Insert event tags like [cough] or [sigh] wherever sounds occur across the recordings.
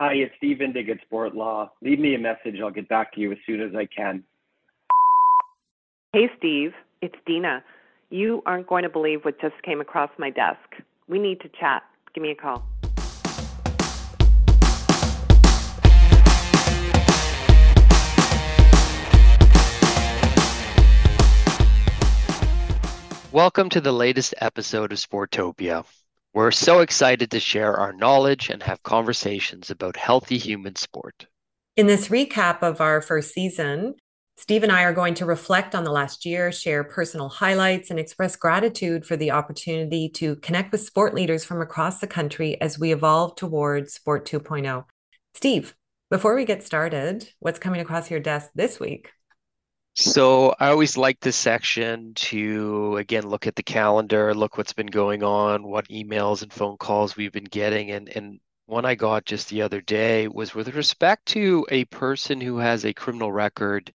Hi, it's Steve Indig at Sport Law. Leave me a message. I'll get back to you as soon as I can. Hey, Steve. It's Dina. You aren't going to believe what just came across my desk. We need to chat. Give me a call. Welcome to the latest episode of Sportopia. We're so excited to share our knowledge and have conversations about healthy human sport. In this recap of our first season, Steve and I are going to reflect on the last year, share personal highlights, and express gratitude for the opportunity to connect with sport leaders from across the country as we evolve towards Sport 2.0. Steve, before we get started, what's coming across your desk this week? So I always like this section to again look at the calendar, look what's been going on, what emails and phone calls we've been getting, and and one I got just the other day was with respect to a person who has a criminal record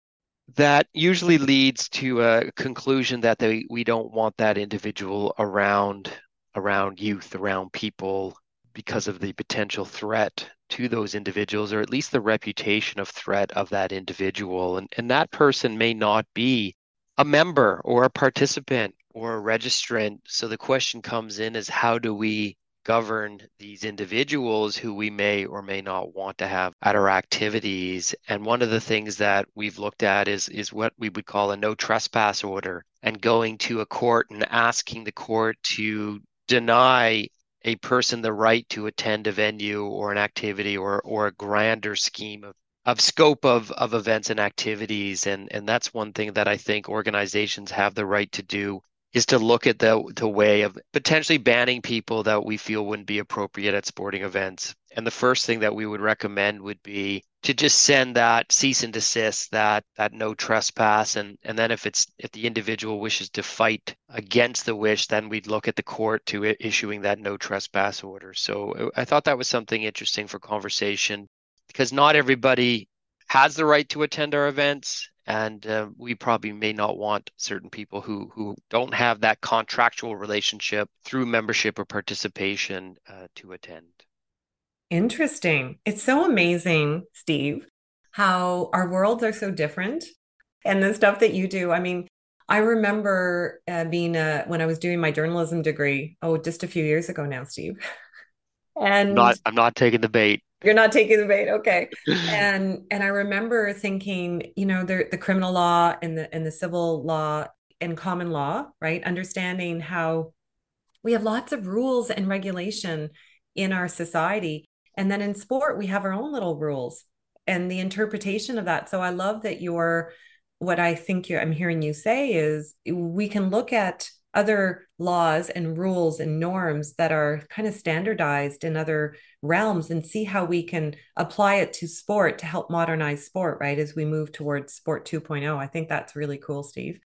that usually leads to a conclusion that they we don't want that individual around around youth, around people because of the potential threat to those individuals or at least the reputation of threat of that individual. And, and that person may not be a member or a participant or a registrant. So the question comes in is how do we govern these individuals who we may or may not want to have at our activities? And one of the things that we've looked at is is what we would call a no trespass order and going to a court and asking the court to deny a person the right to attend a venue or an activity or or a grander scheme of of scope of of events and activities and and that's one thing that I think organizations have the right to do is to look at the the way of potentially banning people that we feel wouldn't be appropriate at sporting events. And the first thing that we would recommend would be to just send that cease and desist, that that no trespass, and and then if it's if the individual wishes to fight against the wish, then we'd look at the court to issuing that no trespass order. So uh, I thought that was something interesting for conversation because not everybody has the right to attend our events and uh, we probably may not want certain people who who don't have that contractual relationship through membership or participation uh, to attend interesting. It's so amazing steve how our worlds are so different and the stuff that you do. I mean i remember uh, being uh, when i was doing my journalism degree oh just a few years ago now steve. [laughs] And not i'm not taking the bait. You're not taking the bait. Okay. [laughs] And and i remember thinking you know the the criminal law and the and the civil law and common law right? Understanding how we have lots of rules and regulation in our society and then in sport we have our own little rules and the interpretation of that. So i love that you're what i think you i'm hearing you say is we can look at other laws and rules and norms that are kind of standardized in other realms and see how we can apply it to sport to help modernize sport right as we move towards sport 2.0 i think that's really cool steve.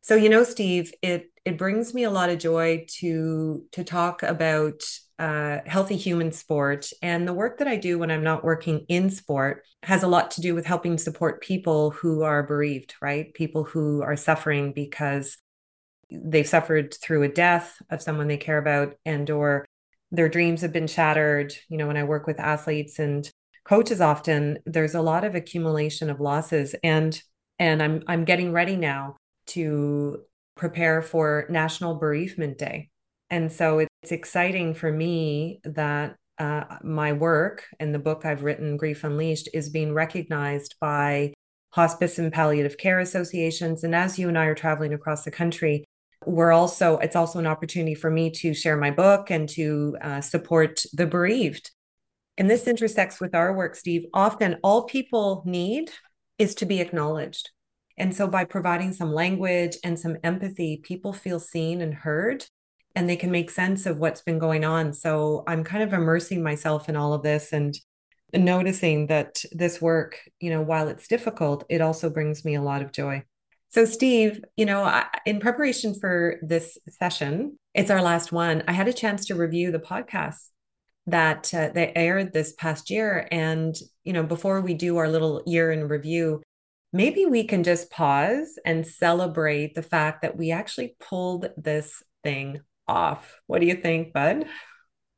So you know steve it it brings me a lot of joy to to talk about uh, healthy human sport. And the work that i do when i'm not working in sport has a lot to do with helping support people who are bereaved right? People who are suffering because they've suffered through a death of someone they care about and or their dreams have been shattered. You know when i work with athletes and coaches often there's a lot of accumulation of losses. And and i'm i'm getting ready now to prepare for national bereavement day and so it's exciting for me that uh, my work and the book i've written grief unleashed is being recognized by hospice and palliative care associations. And as you and i are traveling across the country we're also it's also an opportunity for me to share my book and to uh, support the bereaved. And this intersects with our work steve. Often all people need is to be acknowledged. And so by providing some language and some empathy people feel seen and heard and they can make sense of what's been going on so i'm kind of immersing myself in all of this and noticing that this work you know while it's difficult it also brings me a lot of joy so, Steve, you know, in preparation for this session, it's our last one. I had a chance to review the podcast that uh, they aired this past year, and you know, before we do our little year in review, maybe we can just pause and celebrate the fact that we actually pulled this thing off. What do you think, Bud?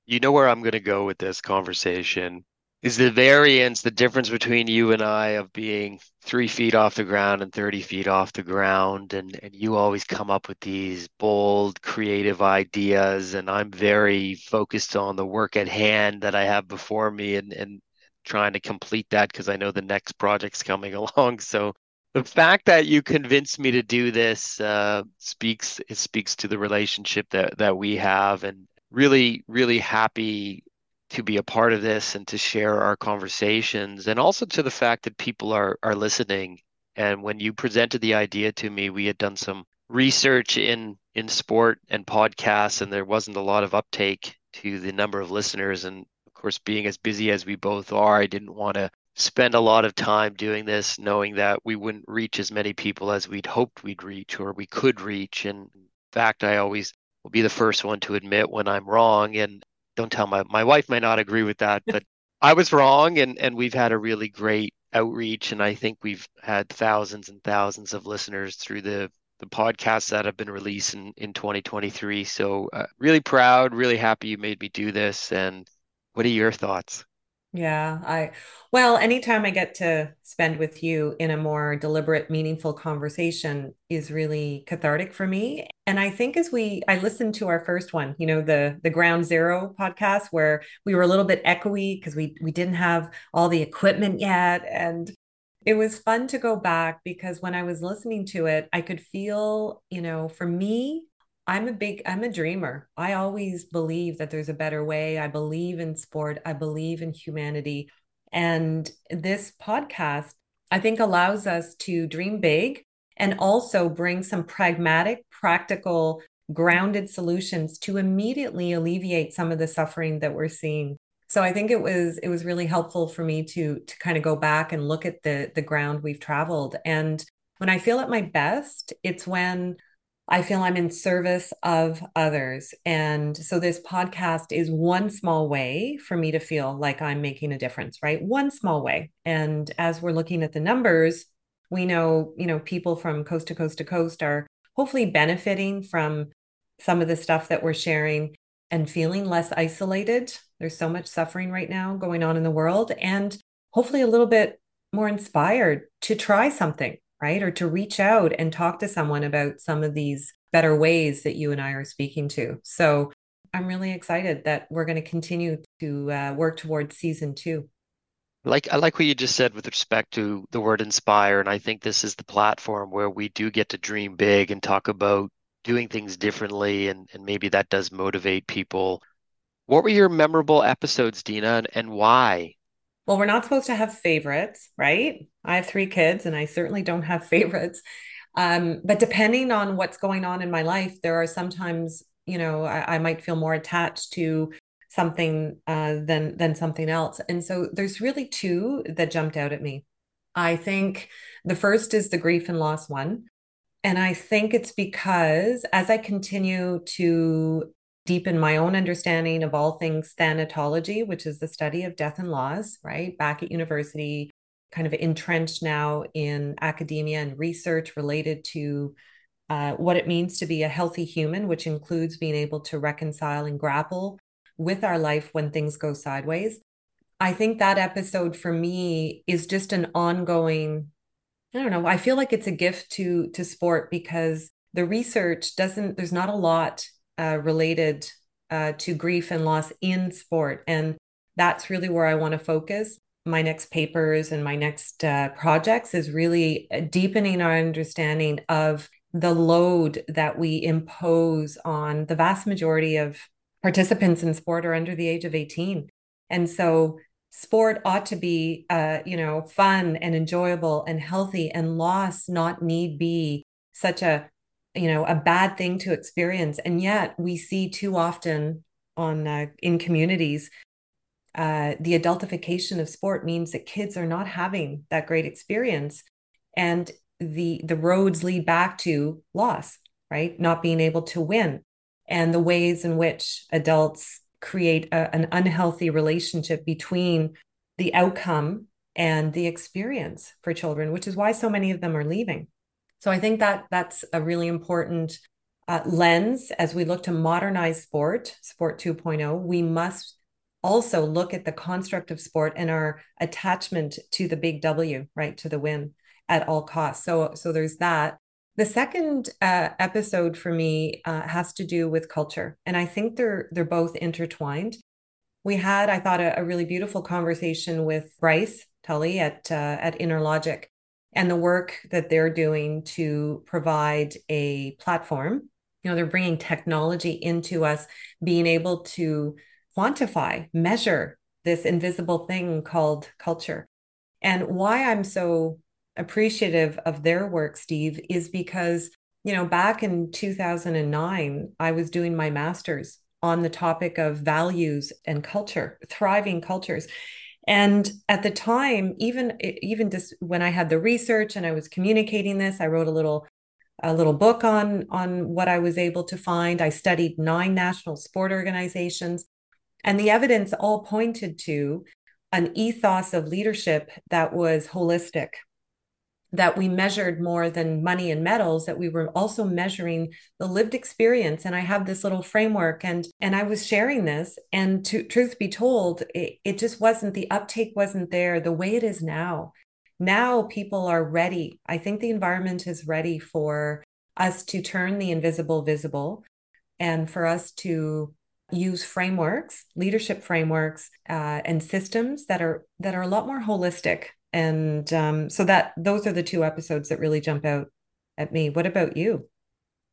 You know where I'm going to go with this conversation. is the variance, the difference between you and I of being three feet off the ground and 30 feet off the ground. And, and you always come up with these bold, creative ideas. And I'm very focused on the work at hand that I have before me and, and trying to complete that because I know the next project's coming [laughs] along. So the fact that you convinced me to do this uh, speaks it speaks to the relationship that that we have and really really happy to be a part of this and to share our conversations and also to the fact that people are are listening. And when you presented the idea to me we had done some research in in sport and podcasts and there wasn't a lot of uptake to the number of listeners. And of course being as busy as we both are I didn't want to spend a lot of time doing this knowing that we wouldn't reach as many people as we'd hoped we'd reach or we could reach and in fact I always will be the first one to admit when I'm wrong and don't tell my my wife might not agree with that, but [laughs] I was wrong, and and we've had a really great outreach, and I think we've had thousands and thousands of listeners through the the podcasts that have been released in in 2023. So uh, really proud, really happy you made me do this. And what are your thoughts? Yeah, I, well, anytime I get to spend with you in a more deliberate, meaningful conversation is really cathartic for me. And I think as we, I listened to our first one, you know, the the Ground Zero podcast where we were a little bit echoey because we we didn't have all the equipment yet, and it was fun to go back because when I was listening to it, I could feel, you know, for me, I'm a big, I'm a dreamer. I always believe that there's a better way. I believe in sport. I believe in humanity. And this podcast, I think, allows us to dream big and also bring some pragmatic, practical, grounded solutions to immediately alleviate some of the suffering that we're seeing. So I think it was it was really helpful for me to to kind of go back and look at the the ground we've traveled. And when I feel at my best, it's when I feel I'm in service of others. And so this podcast is one small way for me to feel like I'm making a difference, right? One small way. And as we're looking at the numbers, we know, you know, people from coast to coast to coast are hopefully benefiting from some of the stuff that we're sharing and feeling less isolated. There's so much suffering right now going on in the world and hopefully a little bit more inspired to try something right? Or to reach out and talk to someone about some of these better ways that you and I are speaking to. So I'm really excited that we're going to continue to uh, work towards season two. Like I like what you just said with respect to the word inspire, and I think this is the platform where we do get to dream big and talk about doing things differently, and and maybe that does motivate people. What were your memorable episodes, Dina, and, and why? Well, we're not supposed to have favorites, right? I have three kids and I certainly don't have [laughs] favorites. Um, but depending on what's going on in my life, there are sometimes, you know, I, I might feel more attached to something uh, than than something else. And so there's really two that jumped out at me. I think the first is the grief and loss one. And I think it's because as I continue to deepen my own understanding of all things thanatology, which is the study of death and loss, right? Back at university, kind of entrenched now in academia and research related to uh, what it means to be a healthy human, which includes being able to reconcile and grapple with our life when things go sideways. I think that episode for me is just an ongoing I don't know, I feel like it's a gift to to sport because the research doesn't there's not a lot uh, related uh, to grief and loss in sport. And that's really where I want to focus. My next papers and my next uh, projects is really uh, deepening our understanding of the load that we impose on the vast majority of participants in sport are under the age of 18. And so sport ought to be uh, you know fun and enjoyable and healthy and loss not need be such a you know a bad thing to experience. And yet we see too often on uh, in communities uh, the adultification of sport means that kids are not having that great experience and the the roads lead back to loss right? Not being able to win. And the ways in which adults create a, an unhealthy relationship between the outcome and the experience for children which is why so many of them are leaving so I think that that's a really important uh, lens as we look to modernize sport, sport 2.0. We must also look at the construct of sport and our attachment to the big W, right, to the win at all costs. So, so there's that. The second uh, episode for me uh, has to do with culture, and I think they're they're both intertwined. We had, I thought, a, a really beautiful conversation with Bryce Tully at uh, at InnerLogic, and the work that they're doing to provide a platform. You know, they're bringing technology into us, being able to quantify, measure this invisible thing called culture. And why I'm so appreciative of their work, Steve, is because, you know, back in 2009, I was doing my master's on the topic of values and culture, thriving cultures. And at the time, even even just when I had the research and I was communicating this, I wrote a little a little book on on what I was able to find. I studied nine national sport organizations. And the evidence all pointed to an ethos of leadership that was holistic, that we measured more than money and medals, that we were also measuring the lived experience. And I have this little framework and and I was sharing this. And to truth be told, it, it just wasn't the uptake wasn't there the way it is now. Now people are ready. I think the environment is ready for us to turn the invisible visible and for us to use frameworks, leadership frameworks, uh, and systems that are that are a lot more holistic. And um, so that those are the two episodes that really jump out at me. What about you?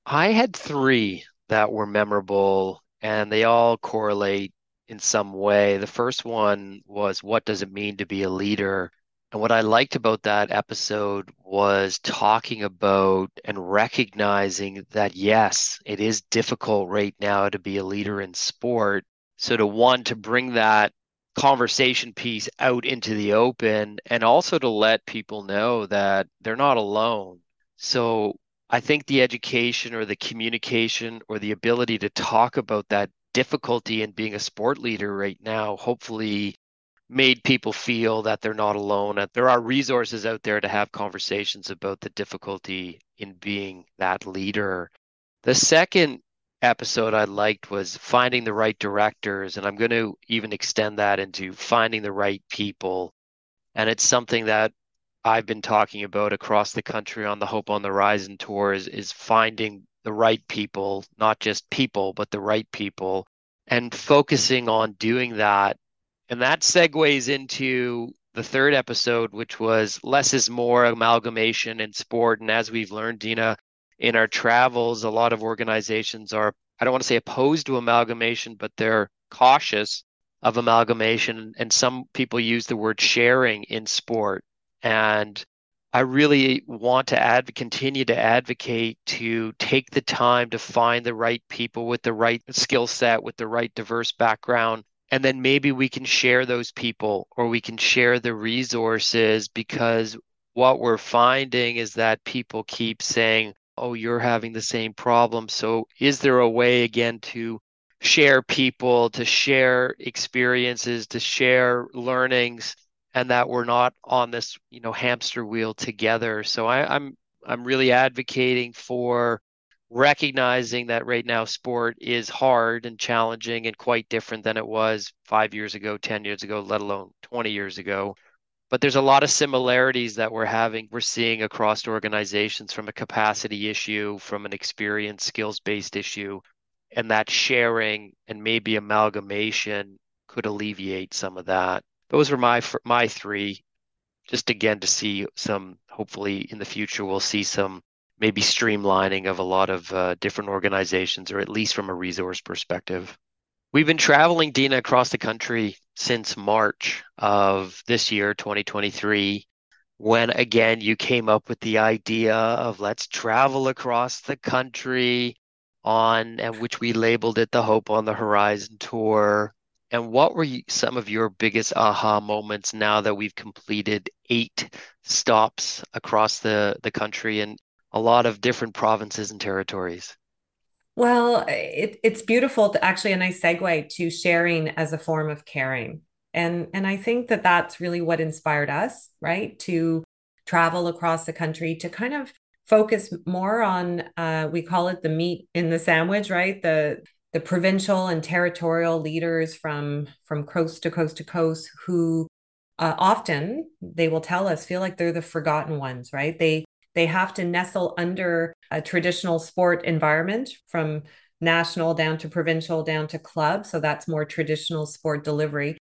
I had three that were memorable, and they all correlate in some way. The first one was what does it mean to be a leader? And what I liked about that episode was talking about and recognizing that, yes, it is difficult right now to be a leader in sport. So, to one, to bring that conversation piece out into the open and also to let people know that they're not alone. So, I think the education or the communication or the ability to talk about that difficulty in being a sport leader right now, hopefully made people feel that they're not alone and there are resources out there to have conversations about the difficulty in being that leader the second episode i liked was finding the right directors and i'm going to even extend that into finding the right people and it's something that i've been talking about across the country on the hope on the horizon tours is finding the right people not just people but the right people and focusing on doing that and that segues into the third episode, which was less is more amalgamation in sport. And as we've learned, Dina, in our travels, a lot of organizations are, I don't want to say opposed to amalgamation, but they're cautious of amalgamation. And some people use the word sharing in sport. And I really want to adv- continue to advocate to take the time to find the right people with the right skill set, with the right diverse background and then maybe we can share those people or we can share the resources because what we're finding is that people keep saying oh you're having the same problem so is there a way again to share people to share experiences to share learnings and that we're not on this you know hamster wheel together so I, i'm i'm really advocating for recognizing that right now sport is hard and challenging and quite different than it was five years ago, 10 years ago, let alone 20 years ago. But there's a lot of similarities that we're having, we're seeing across organizations from a capacity issue, from an experience, skills based issue, and that sharing and maybe amalgamation could alleviate some of that. Those were my my three. Just again to see some. Hopefully, in the future, we'll see some maybe streamlining of a lot of uh, different organizations, or at least from a resource perspective. We've been traveling, Dina, across the country since March of this year, 2023, when again you came up with the idea of let's travel across the country on, and which we labeled it the Hope on the Horizon Tour. And what were some of your biggest aha moments now that we've completed eight stops across the, the country and a lot of different provinces and territories. Well, it, it's beautiful to actually a nice segue to sharing as a form of caring. And, and I think that that's really what inspired us, right? To travel across the country to kind of focus more on, uh, we call it the meat in the sandwich, right? The, the provincial and territorial leaders from from coast to coast to coast who uh, often they will tell us feel like they're the forgotten ones right they they have to nestle under a traditional sport environment from national down to provincial down to club. So that's more traditional sport delivery.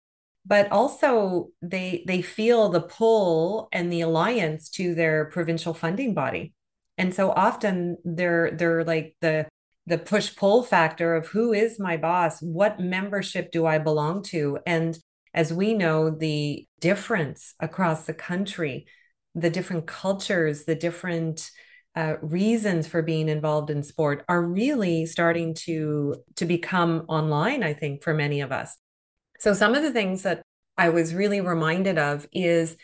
But also they they feel the pull and the alliance to their provincial funding body. And so often they're they're like the the push pull factor of who is my boss? What membership do i belong to? And as we know the difference across the country the different cultures the different uh, reasons for being involved in sport are really starting to to become online i think for many of us. So some of the things that i was really reminded of is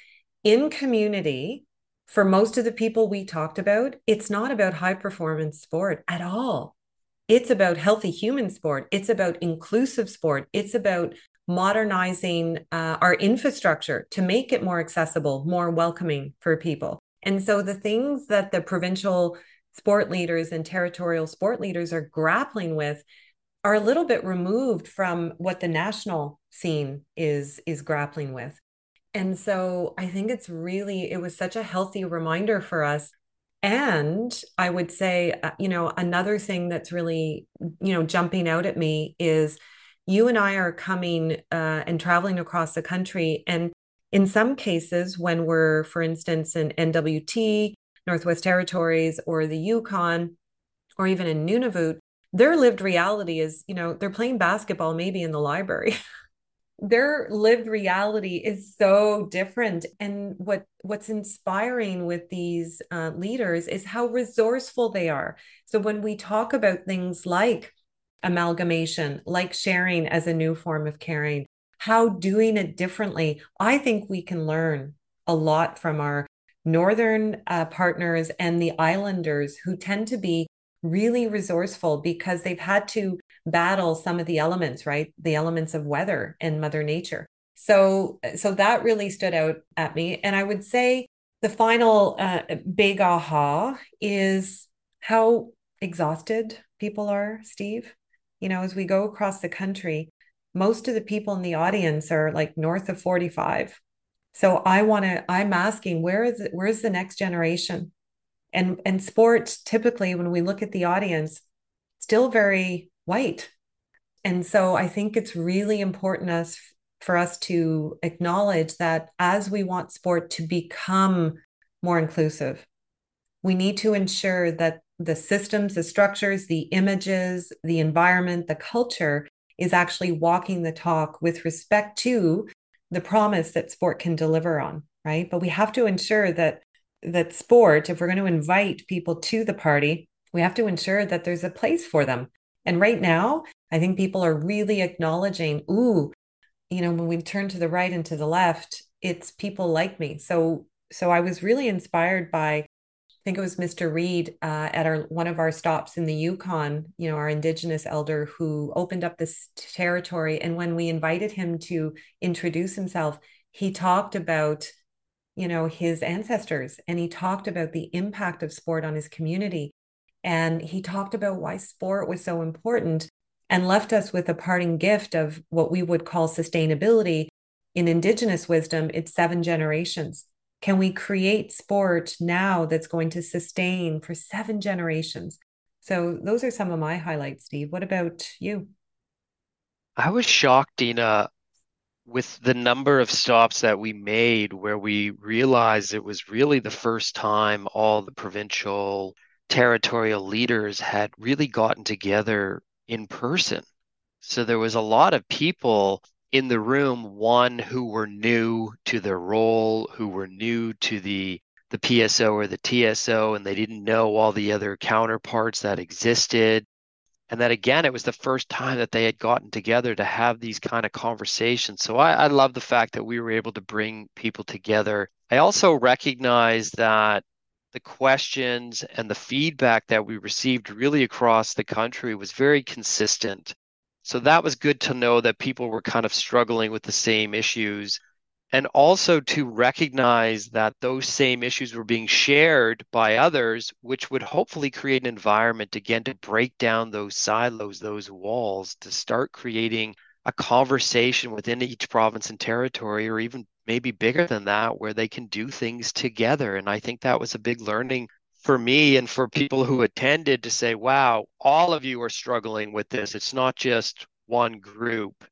in community for most of the people we talked about it's not about high performance sport at all. It's about healthy human sport. It's about inclusive sport. It's about modernizing uh, our infrastructure to make it more accessible more welcoming for people and so the things that the provincial sport leaders and territorial sport leaders are grappling with are a little bit removed from what the national scene is is grappling with. And so I think it's really it was such a healthy reminder for us and I would say uh, you know another thing that's really you know jumping out at me is you and I are coming uh, and traveling across the country and in some cases, when we're, for instance, in NWT, Northwest Territories, or the Yukon, or even in Nunavut, their lived reality is, you know, they're playing basketball maybe in the library. [laughs] their lived reality is so different and what what's inspiring with these uh, leaders is how resourceful they are so when we talk about things like amalgamation like sharing as a new form of caring. How doing it differently, I think we can learn a lot from our northern uh, partners and the islanders who tend to be really resourceful because they've had to battle some of the elements right? The elements of weather and mother nature. So so that really stood out at me. And i would say the final uh, big aha is how exhausted people are steve you know as we go across the country most of the people in the audience are like north of 45 so i want to i'm asking where is it where's the next generation? And and sports typically when we look at the audience still very white. And so i think it's really important us for us to acknowledge that as we want sport to become more inclusive we need to ensure that the systems the structures the images the environment the culture is actually walking the talk with respect to the promise that sport can deliver on, right? But we have to ensure that that sport, if we're going to invite people to the party, we have to ensure that there's a place for them. And right now, I think people are really acknowledging, ooh, you know, when we turn to the right and to the left, it's people like me. So so I was really inspired by think it was Mr. Reed uh, at our one of our stops in the Yukon, you know, our indigenous elder who opened up this territory. And when we invited him to introduce himself, he talked about, you know, his ancestors and he talked about the impact of sport on his community. And he talked about why sport was so important and left us with a parting gift of what we would call sustainability. In indigenous wisdom, it's seven generations can we create sport now that's going to sustain for seven generations? So those are some of my highlights, Steve. What about you? I was shocked, Dina, with the number of stops that we made where we realized it was really the first time all the provincial territorial leaders had really gotten together in person. So there was a lot of people in the room one who were new to their role, who were new to the the PSO or the TSO, and they didn't know all the other counterparts that existed. And that again, it was the first time that they had gotten together to have these kind of conversations. So I, I love the fact that we were able to bring people together. I also recognize that the questions and the feedback that we received really across the country was very consistent so that was good to know that people were kind of struggling with the same issues. and also to recognize that those same issues were being shared by others, which would hopefully create an environment again to break down those silos, those walls, to start creating a conversation within each province and territory, or even maybe bigger than that, where they can do things together. And I think that was a big learning for me and for people who attended to say, wow, all of you are struggling with this. It's not just one group.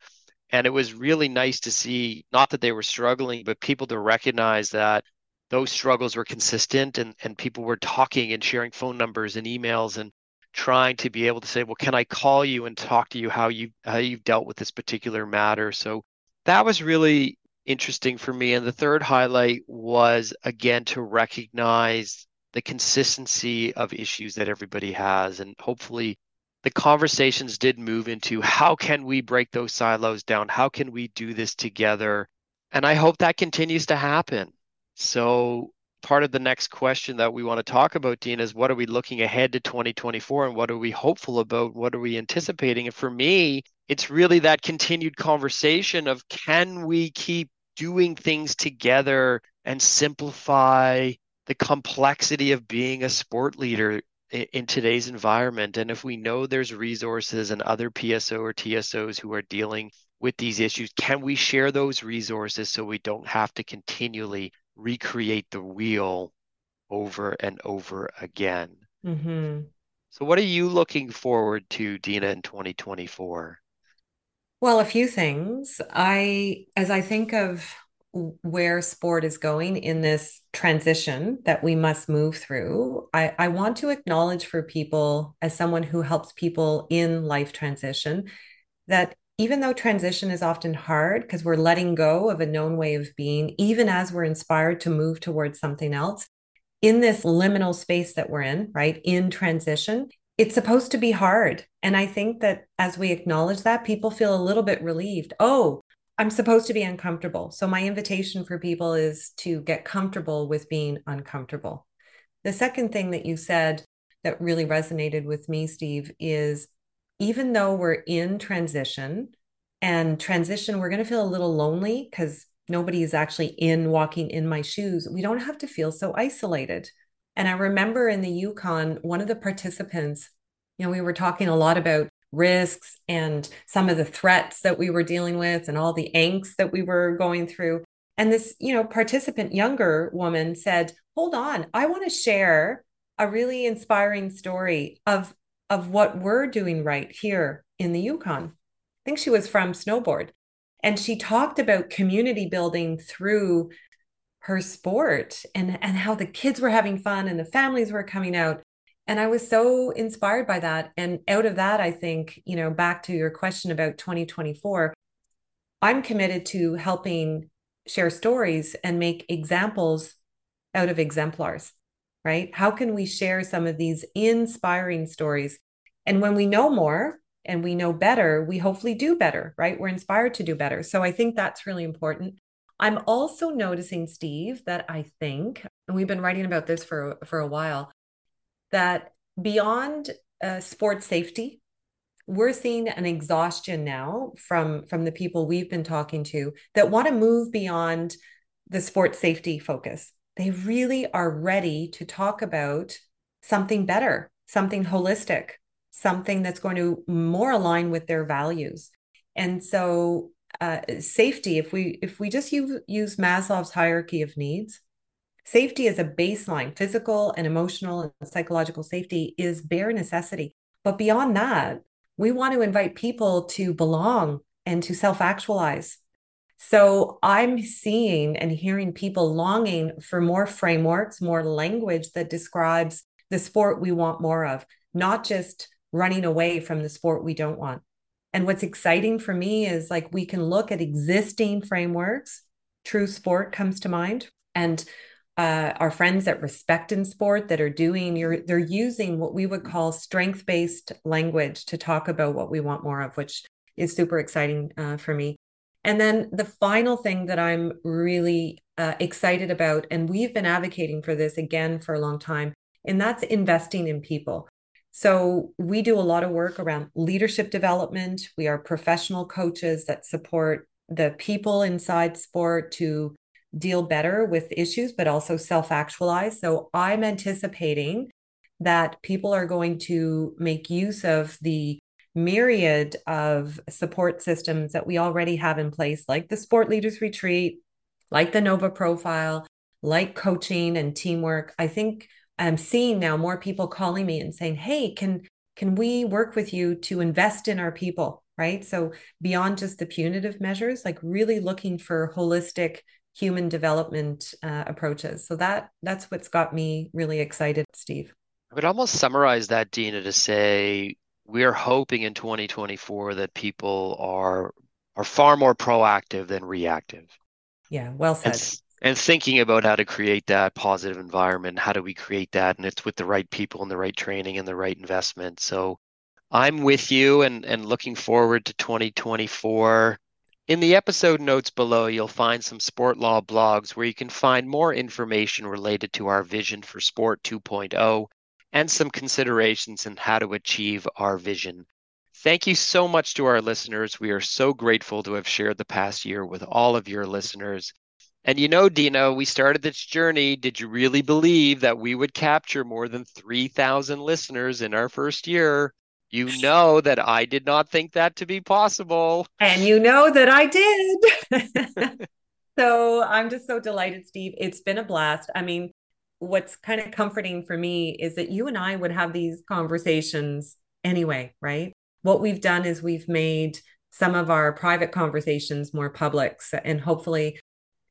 And it was really nice to see not that they were struggling but people to recognize that those struggles were consistent and, and people were talking and sharing phone numbers and emails and trying to be able to say well can i call you and talk to you how you how you've dealt with this particular matter? So that was really interesting for me. And the third highlight was again to recognize the consistency of issues that everybody has and hopefully the conversations did move into how can we break those silos down? How can we do this together? And I hope that continues to happen. So, part of the next question that we want to talk about, Dean, is what are we looking ahead to 2024 and what are we hopeful about? What are we anticipating? And for me, it's really that continued conversation of can we keep doing things together and simplify the complexity of being a sport leader in today's environment. And if we know there's resources and other PSO or TSOs who are dealing with these issues, can we share those resources so we don't have to continually recreate the wheel over and over again? Mm-hmm. So, what are you looking forward to, Dina, in 2024? Well, a few things. I, as I think of where sport is going in this transition that we must move through, I, I want to acknowledge for people, as someone who helps people in life transition, that even though transition is often hard because we're letting go of a known way of being, even as we're inspired to move towards something else, in this liminal space that we're in, right, in transition, it's supposed to be hard. And I think that as we acknowledge that, people feel a little bit relieved. Oh, I'm supposed to be uncomfortable. So my invitation for people is to get comfortable with being uncomfortable. The second thing that you said that really resonated with me, Steve, is even though we're in transition and transition, we're going to feel a little lonely because nobody is actually in walking in my shoes. We don't have to feel so isolated. And I remember in the Yukon, one of the participants, you know, we were talking a lot about risks and some of the threats that we were dealing with and all the angst that we were going through. And this, you know, participant, younger woman said, "Hold on, I want to share a really inspiring story of of what we're doing right here in the Yukon." I think she was from snowboard, and she talked about community building through her sport and and how the kids were having fun and the families were coming out and I was so inspired by that. And out of that, I think, you know, back to your question about 2024, I'm committed to helping share stories and make examples out of exemplars, right? How can we share some of these inspiring stories? And when we know more and we know better, we hopefully do better, right? We're inspired to do better. So I think that's really important. I'm also noticing, Steve, that I think, and we've been writing about this for, for a while, that beyond uh, sports safety, we're seeing an exhaustion now from from the people we've been talking to that want to move beyond the sports safety focus. They really are ready to talk about something better, something holistic, something that's going to more align with their values. And so uh, safety, if we if we just use, use Maslow's hierarchy of needs, Safety is a baseline, physical and emotional and psychological safety is bare necessity. But beyond that, we want to invite people to belong and to self actualize. So I'm seeing and hearing people longing for more frameworks, more language that describes the sport we want more of, not just running away from the sport we don't want. And what's exciting for me is like we can look at existing frameworks. True sport comes to mind. And uh, our friends at Respect in Sport that are doing you're they're using what we would call strength based language to talk about what we want more of, which is super exciting uh, for me. And then the final thing that I'm really uh, excited about, and we've been advocating for this again for a long time, and that's investing in people. So we do a lot of work around leadership development. We are professional coaches that support the people inside sport to deal better with issues, but also self actualize. So I'm anticipating that people are going to make use of the myriad of support systems that we already have in place, like the Sport Leaders Retreat, like the Nova Profile, like coaching and teamwork. I think I'm seeing now more people calling me and saying, "Hey, can can we work with you to invest in our people?" Right? So beyond just the punitive measures, like really looking for holistic human development uh, approaches. So that that's what's got me really excited, Steve. I would almost summarize that, Dina, to say we are hoping in 2024 that people are are far more proactive than reactive. Yeah, well said. And, and thinking about how to create that positive environment. How do we create that? And it's with the right people and the right training and the right investment. So I'm with you and, and looking forward to 2024. In the episode notes below, you'll find some sport law blogs where you can find more information related to our vision for Sport 2.0 and some considerations in how to achieve our vision. Thank you so much to our listeners. We are so grateful to have shared the past year with all of your listeners. And you know, Dino, we started this journey. Did you really believe that we would capture more than 3,000 listeners in our first year? You know that I did not think that to be possible. And you know that I did. [laughs] [laughs] so I'm just so delighted, Steve. It's been a blast. I mean, what's kind of comforting for me is that you and I would have these conversations anyway, right? What we've done is we've made some of our private conversations more public and hopefully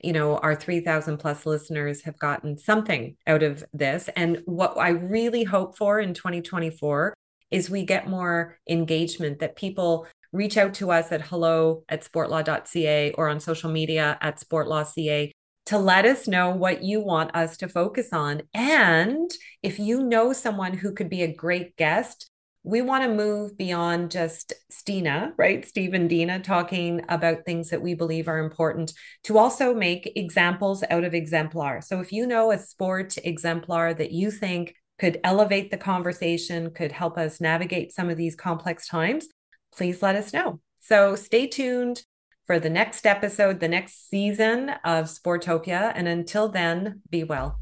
you know our 3000 plus listeners have gotten something out of this and what i really hope for in 2024 is we get more engagement that people reach out to us at hello at sportlaw.ca or on social media at sportlawca to let us know what you want us to focus on. And if you know someone who could be a great guest, we want to move beyond just Stina, right? Steve and Dina talking about things that we believe are important to also make examples out of exemplar. So if you know a sport exemplar that you think could elevate the conversation, could help us navigate some of these complex times, please let us know. So stay tuned for the next episode, the next season of Sportopia. And until then, be well.